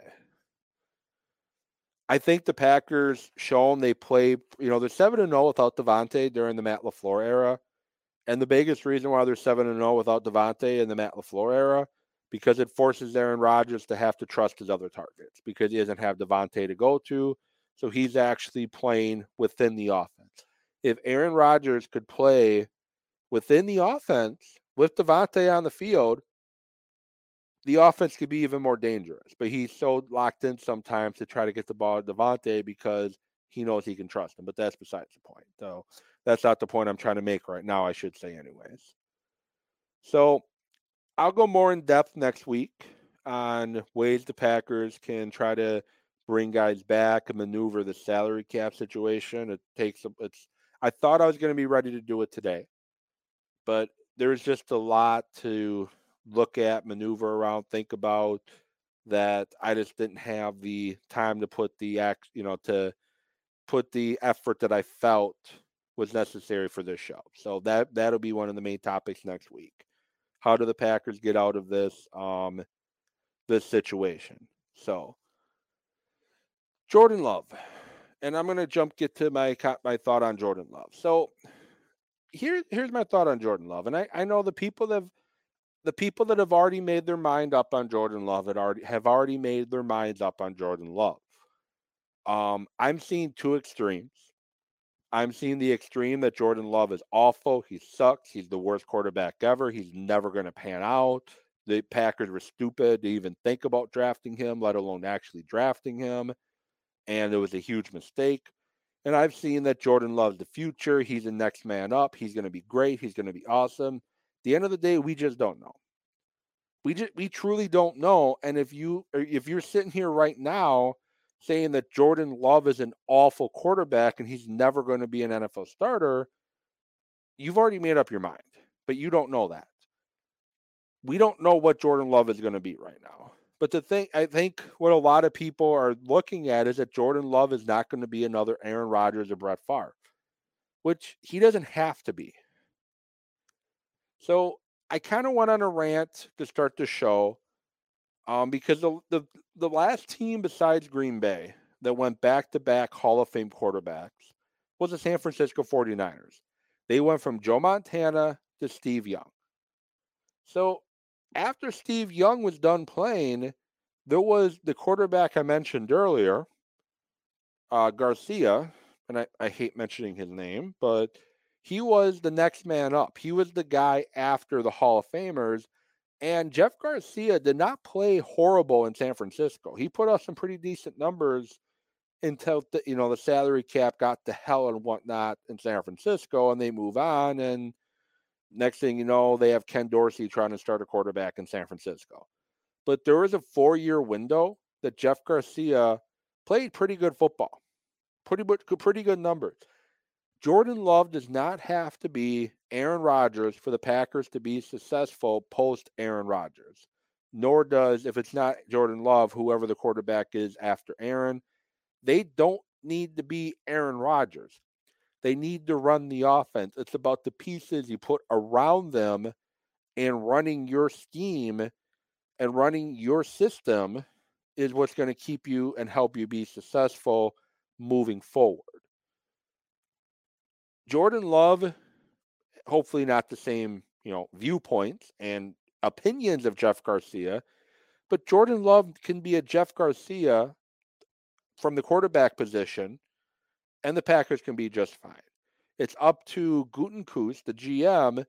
Speaker 1: I think the Packers shown they play, you know, they're 7 0 without Davante during the Matt LaFleur era. And the biggest reason why they're 7 0 without Davante in the Matt LaFleur era, because it forces Aaron Rodgers to have to trust his other targets because he doesn't have Davante to go to. So he's actually playing within the offense. If Aaron Rodgers could play within the offense with Davante on the field, the offense could be even more dangerous. But he's so locked in sometimes to try to get the ball to Davante because he knows he can trust him. But that's besides the point. So that's not the point I'm trying to make right now, I should say, anyways. So I'll go more in depth next week on ways the Packers can try to bring guys back and maneuver the salary cap situation. It takes it's I thought I was going to be ready to do it today. But there's just a lot to look at, maneuver around, think about that I just didn't have the time to put the act, you know, to put the effort that I felt was necessary for this show. So that that'll be one of the main topics next week. How do the Packers get out of this um this situation? So Jordan Love. And I'm to jump get to my my thought on Jordan Love. So here here's my thought on Jordan Love. And I I know the people that have the people that have already made their mind up on Jordan Love had already have already made their minds up on Jordan Love. Um, I'm seeing two extremes. I'm seeing the extreme that Jordan Love is awful. He sucks. He's the worst quarterback ever. He's never going to pan out. The Packers were stupid to even think about drafting him, let alone actually drafting him. And it was a huge mistake. And I've seen that Jordan loves the future. He's the next man up. He's going to be great. He's going to be awesome the end of the day, we just don't know. We just we truly don't know. And if you if you're sitting here right now saying that Jordan Love is an awful quarterback and he's never going to be an NFL starter, you've already made up your mind. But you don't know that. We don't know what Jordan Love is going to be right now. But the thing I think what a lot of people are looking at is that Jordan Love is not going to be another Aaron Rodgers or Brett Favre, which he doesn't have to be. So I kind of went on a rant to start the show um, because the, the the last team besides Green Bay that went back to back Hall of Fame quarterbacks was the San Francisco 49ers. They went from Joe Montana to Steve Young. So after Steve Young was done playing, there was the quarterback I mentioned earlier, uh, Garcia, and I, I hate mentioning his name, but he was the next man up. He was the guy after the Hall of Famers And Jeff Garcia did not play horrible in San Francisco. He put up some pretty decent numbers until the, you know the salary cap got to hell and whatnot in San Francisco, and they move on. And next thing you know, they have Ken Dorsey trying to start a quarterback in San Francisco. But there was a four-year window that Jeff Garcia played pretty good football, pretty pretty good numbers. Jordan Love does not have to be Aaron Rodgers for the Packers to be successful post Aaron Rodgers, nor does, if it's not Jordan Love, whoever the quarterback is after Aaron. They don't need to be Aaron Rodgers. They need to run the offense. It's about the pieces you put around them and running your scheme and running your system is what's going to keep you and help you be successful moving forward. Jordan Love, hopefully not the same, you know, viewpoints and opinions of Jeff Garcia, but Jordan Love can be a Jeff Garcia from the quarterback position, and the Packers can be just fine. It's up to Gutekunst, the GM,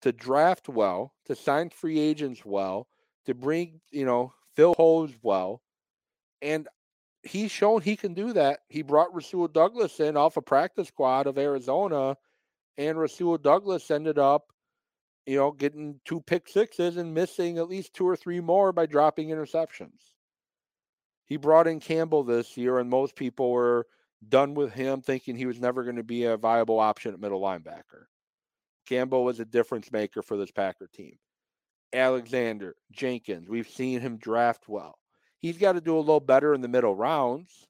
Speaker 1: to draft well, to sign free agents well, to bring, you know, fill holes well. And he's shown he can do that. He brought Rasul Douglas in off a practice squad of Arizona, and Rasul Douglas ended up, you know, getting two pick sixes and missing at least two or three more by dropping interceptions. He brought in Campbell this year, and most people were done with him, thinking he was never going to be a viable option at middle linebacker. Campbell was a difference maker for this Packer team. Alexander, Jenkins, we've seen him draft well. He's got to do a little better in the middle rounds,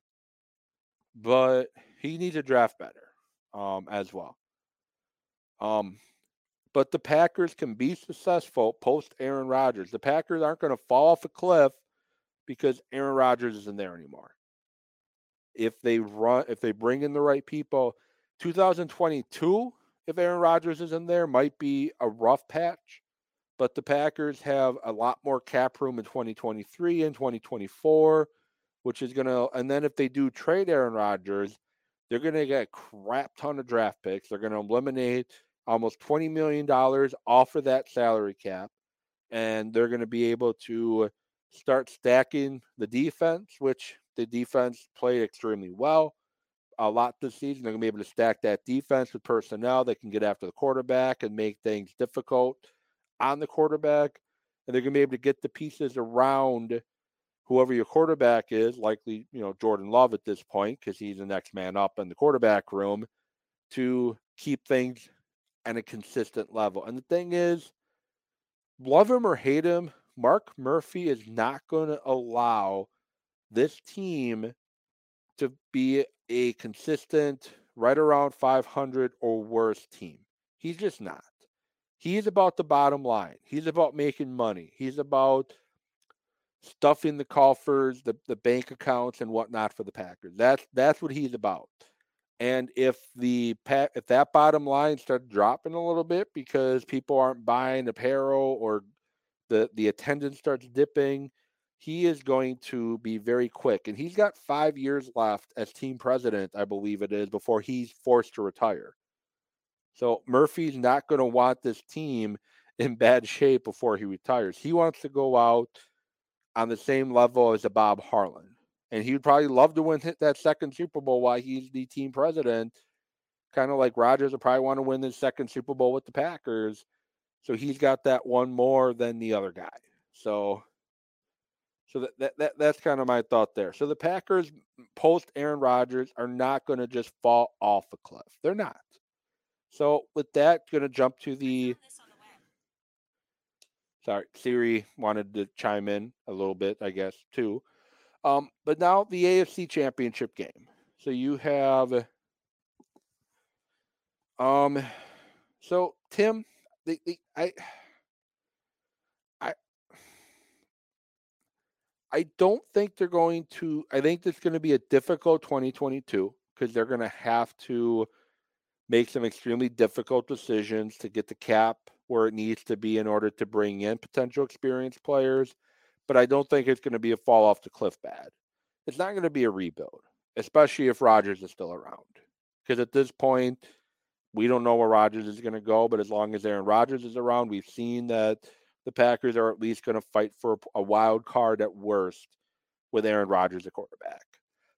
Speaker 1: but he needs to draft better um, as well. Um, but the Packers can be successful post Aaron Rodgers. The Packers aren't going to fall off a cliff because Aaron Rodgers isn't there anymore. If they run, if they bring in the right people, 2022, if Aaron Rodgers isn't there, might be a rough patch but the Packers have a lot more cap room in 2023 and 2024, which is going to, and then if they do trade Aaron Rodgers, they're going to get a crap ton of draft picks. They're going to eliminate almost $20 million off of that salary cap, and they're going to be able to start stacking the defense, which the defense played extremely well a lot this season. They're going to be able to stack that defense with personnel that can get after the quarterback and make things difficult on the quarterback, and they're going to be able to get the pieces around whoever your quarterback is, likely, you know, Jordan Love at this point, because he's the next man up in the quarterback room, to keep things at a consistent level. And the thing is, love him or hate him, Mark Murphy is not going to allow this team to be a consistent, right around 500 or worse team. He's just not. He's about the bottom line. He's about making money. He's about stuffing the coffers, the, the bank accounts, and whatnot for the Packers. That's that's what he's about. And if the if that bottom line starts dropping a little bit because people aren't buying apparel or the the attendance starts dipping, he is going to be very quick. And he's got five years left as team president, I believe it is, before he's forced to retire. So Murphy's not going to want this team in bad shape before he retires. He wants to go out on the same level as a Bob Harlan. And he would probably love to win that second Super Bowl while he's the team president. Kind of like Rodgers would probably want to win his second Super Bowl with the Packers. So he's got that one more than the other guy. So so that, that, that that's kind of my thought there. So the Packers post Aaron Rodgers are not going to just fall off a cliff. They're not. So with that, going to jump to the. Sorry, Siri wanted to chime in a little bit, I guess, too. Um, but now the AFC Championship game. So you have. Um, so Tim, the, the I. I. I don't think they're going to. I think it's going to be a difficult 2022 because they're going to have to make some extremely difficult decisions to get the cap where it needs to be in order to bring in potential experienced players. But I don't think it's going to be a fall off the cliff bad. It's not going to be a rebuild, especially if Rodgers is still around. Because at this point, we don't know where Rodgers is going to go. But as long as Aaron Rodgers is around, we've seen that the Packers are at least going to fight for a wild card at worst with Aaron Rodgers at quarterback.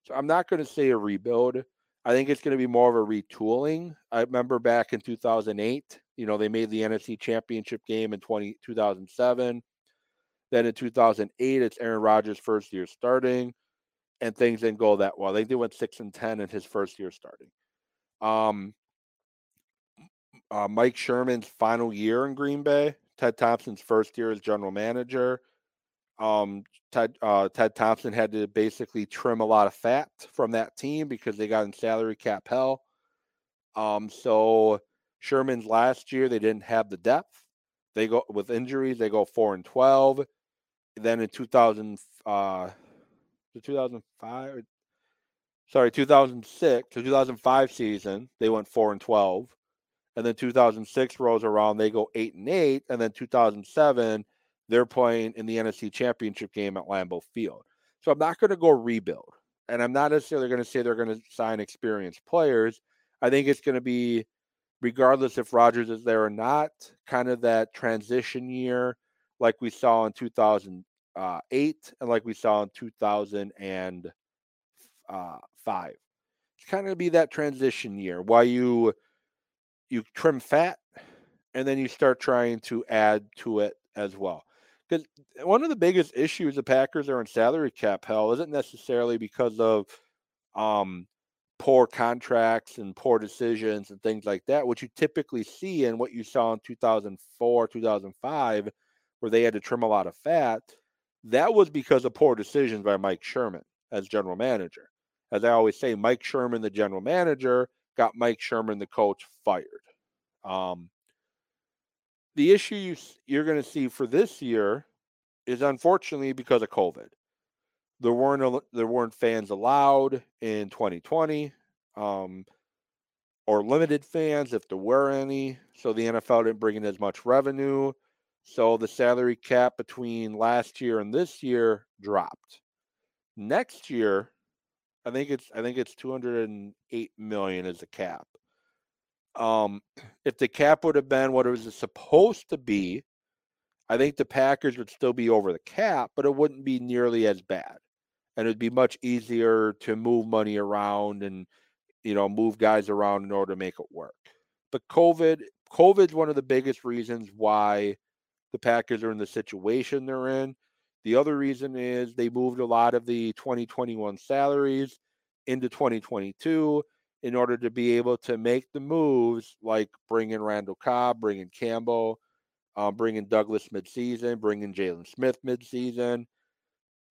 Speaker 1: So I'm not going to say a rebuild. I think it's going to be more of a retooling. I remember back in 2008, you know, they made the NFC Championship game in 20, 2007. Then in 2008, it's Aaron Rodgers' first year starting, and things didn't go that well. Think they went six and ten in his first year starting. Um, uh, Mike Sherman's final year in Green Bay, Ted Thompson's first year as general manager. Um, Ted uh, Ted Thompson had to basically trim a lot of fat from that team because they got in salary cap hell. Um, so Sherman's last year they didn't have the depth. They go with injuries. They go four and twelve. Then in 2000, uh, 2005, sorry, 2006 to 2005 season, they went four and 12. And then 2006 rolls around, they go eight and eight. And then 2007, they're playing in the NFC Championship game at Lambeau Field. So I'm not going to go rebuild, and I'm not necessarily going to say they're going to sign experienced players. I think it's going to be, regardless if Rodgers is there or not, kind of that transition year, like we saw in 2008 uh, and like we saw in 2005. Uh, it's kind of be that transition year while you you trim fat and then you start trying to add to it as well. Because one of the biggest issues the Packers are in salary cap hell isn't necessarily because of um, poor contracts and poor decisions and things like that, which you typically see in what you saw in 2004, 2005, where they had to trim a lot of fat. That was because of poor decisions by Mike Sherman as general manager. As I always say, Mike Sherman, the general manager, got Mike Sherman, the coach, fired. Um, the issue you, you're going to see for this year is unfortunately because of COVID. There weren't there weren't fans allowed in 2020, um, or limited fans if there were any. So the NFL didn't bring in as much revenue. So the salary cap between last year and this year dropped. Next year, I think it's I think it's 208 million as a cap. Um, if the cap would have been what it was supposed to be, I think the Packers would still be over the cap, but it wouldn't be nearly as bad. And it'd be much easier to move money around and, you know, move guys around in order to make it work. But COVID, COVID's one of the biggest reasons why the Packers are in the situation they're in. The other reason is they moved a lot of the 2021 salaries into 2022 in order to be able to make the moves like bringing Randall Cobb, bringing Campbell, uh, bringing Douglas midseason, bringing Jaylon Smith midseason.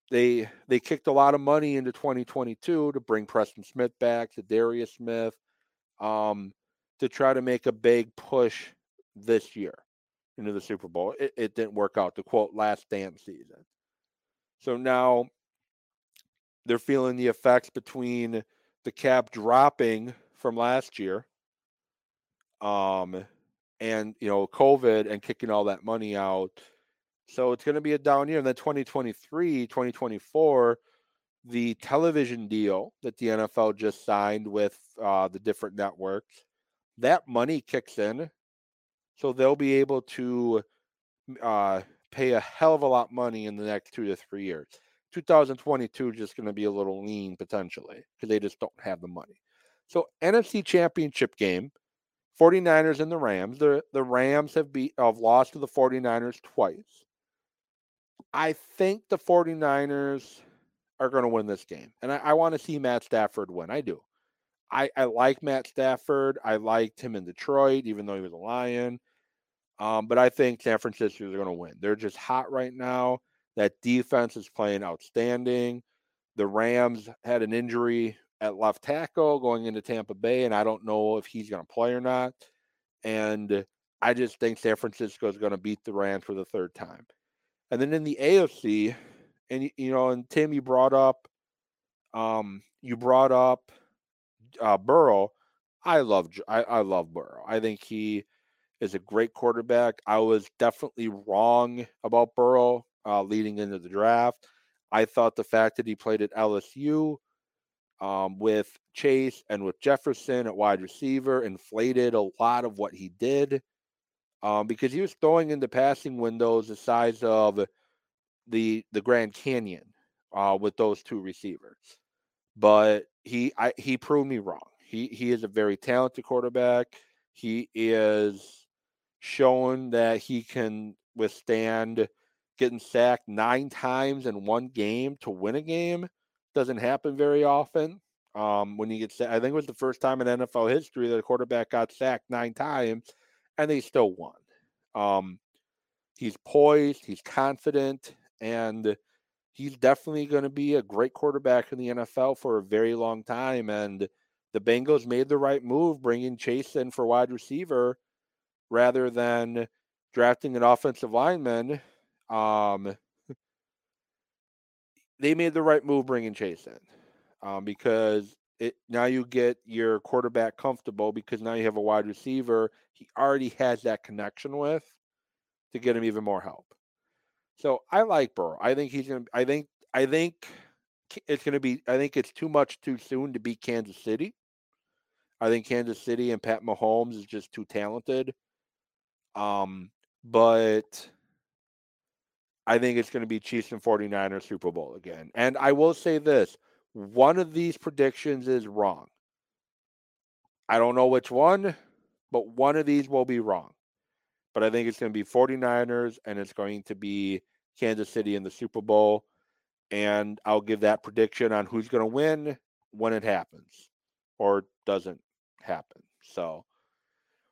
Speaker 1: They they kicked a lot of money into 2022 to bring Preston Smith back, Za'Darius Smith, um, to try to make a big push this year into the Super Bowl. It, it didn't work out. To quote last dance season. So now they're feeling the effects between the cap dropping from last year, um, and you know COVID and kicking all that money out. So it's going to be a down year. And then 2023, 2024, the television deal that the NFL just signed with uh, the different networks, that money kicks in. So they'll be able to uh, pay a hell of a lot of money in the next two to three years. 2022 is just going to be a little lean potentially because they just don't have the money. So NFC Championship game, 49ers and the Rams. The the Rams have beat have lost to the 49ers twice. I think the 49ers are going to win this game. And I, I want to see Matt Stafford win. I do. I, I like Matt Stafford. I liked him in Detroit, even though he was a Lion. Um, but I think San Francisco is going to win. They're just hot right now. That defense is playing outstanding. The Rams had an injury at left tackle going into Tampa Bay, and I don't know if he's going to play or not. And I just think San Francisco is going to beat the Rams for the third time. And then in the AFC, and you know, and Tim, you brought up, um, you brought up uh, Burrow. I love I, I love Burrow. I think he is a great quarterback. I was definitely wrong about Burrow uh, leading into the draft. I thought the fact that he played at LSU um, with Chase and with Jefferson at wide receiver inflated a lot of what he did. um, because he was throwing into passing windows the size of the the Grand Canyon uh, with those two receivers. But he I, he proved me wrong. He he is a very talented quarterback. He is shown that he can withstand getting sacked nine times in one game to win a game. Doesn't happen very often. Um, when you get sacked, I think it was the first time in NFL history that a quarterback got sacked nine times and they still won. Um, he's poised, he's confident, and he's definitely going to be a great quarterback in the NFL for a very long time. And the Bengals made the right move bringing Chase in for wide receiver rather than drafting an offensive lineman. Um, they made the right move bringing Chase in um, because it now you get your quarterback comfortable because now you have a wide receiver he already has that connection with to get him even more help. So I like Burrow. I think he's gonna. I think. I think it's gonna be. I think it's too much too soon to beat Kansas City. I think Kansas City and Pat Mahomes is just too talented. Um, but I think it's going to be Chiefs and 49ers Super Bowl again. And I will say this one of these predictions is wrong. I don't know which one, but one of these will be wrong. But I think it's going to be 49ers and it's going to be Kansas City in the Super Bowl. And I'll give that prediction on who's going to win when it happens or doesn't happen. So,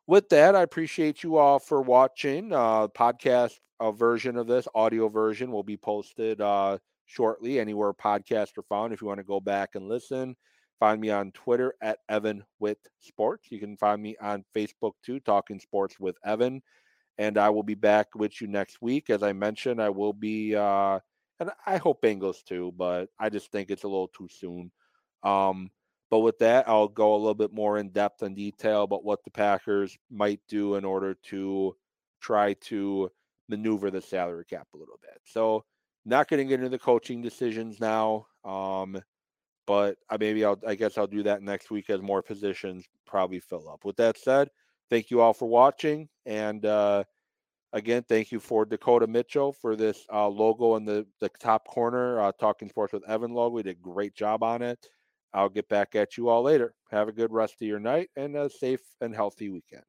Speaker 1: with that, I appreciate you all for watching. Uh, podcast uh, version of this, audio version, will be posted uh, shortly anywhere podcasts are found. If you want to go back and listen, find me on Twitter at Evan with Sports. You can find me on Facebook too, Talking Sports with Evan. And I will be back with you next week. As I mentioned, I will be, uh, and I hope Bengals too, but I just think it's a little too soon. Um, but with that, I'll go a little bit more in depth and detail about what the Packers might do in order to try to maneuver the salary cap a little bit. So, not going to get into the coaching decisions now. Um, but I maybe I'll I guess I'll do that next week as more positions probably fill up. With that said, thank you all for watching, and uh, again, thank you for Dakota Mitchell for this uh, logo in the the top corner, uh, talking sports with Evan logo. We did a great job on it. I'll get back at you all later. Have a good rest of your night and a safe and healthy weekend.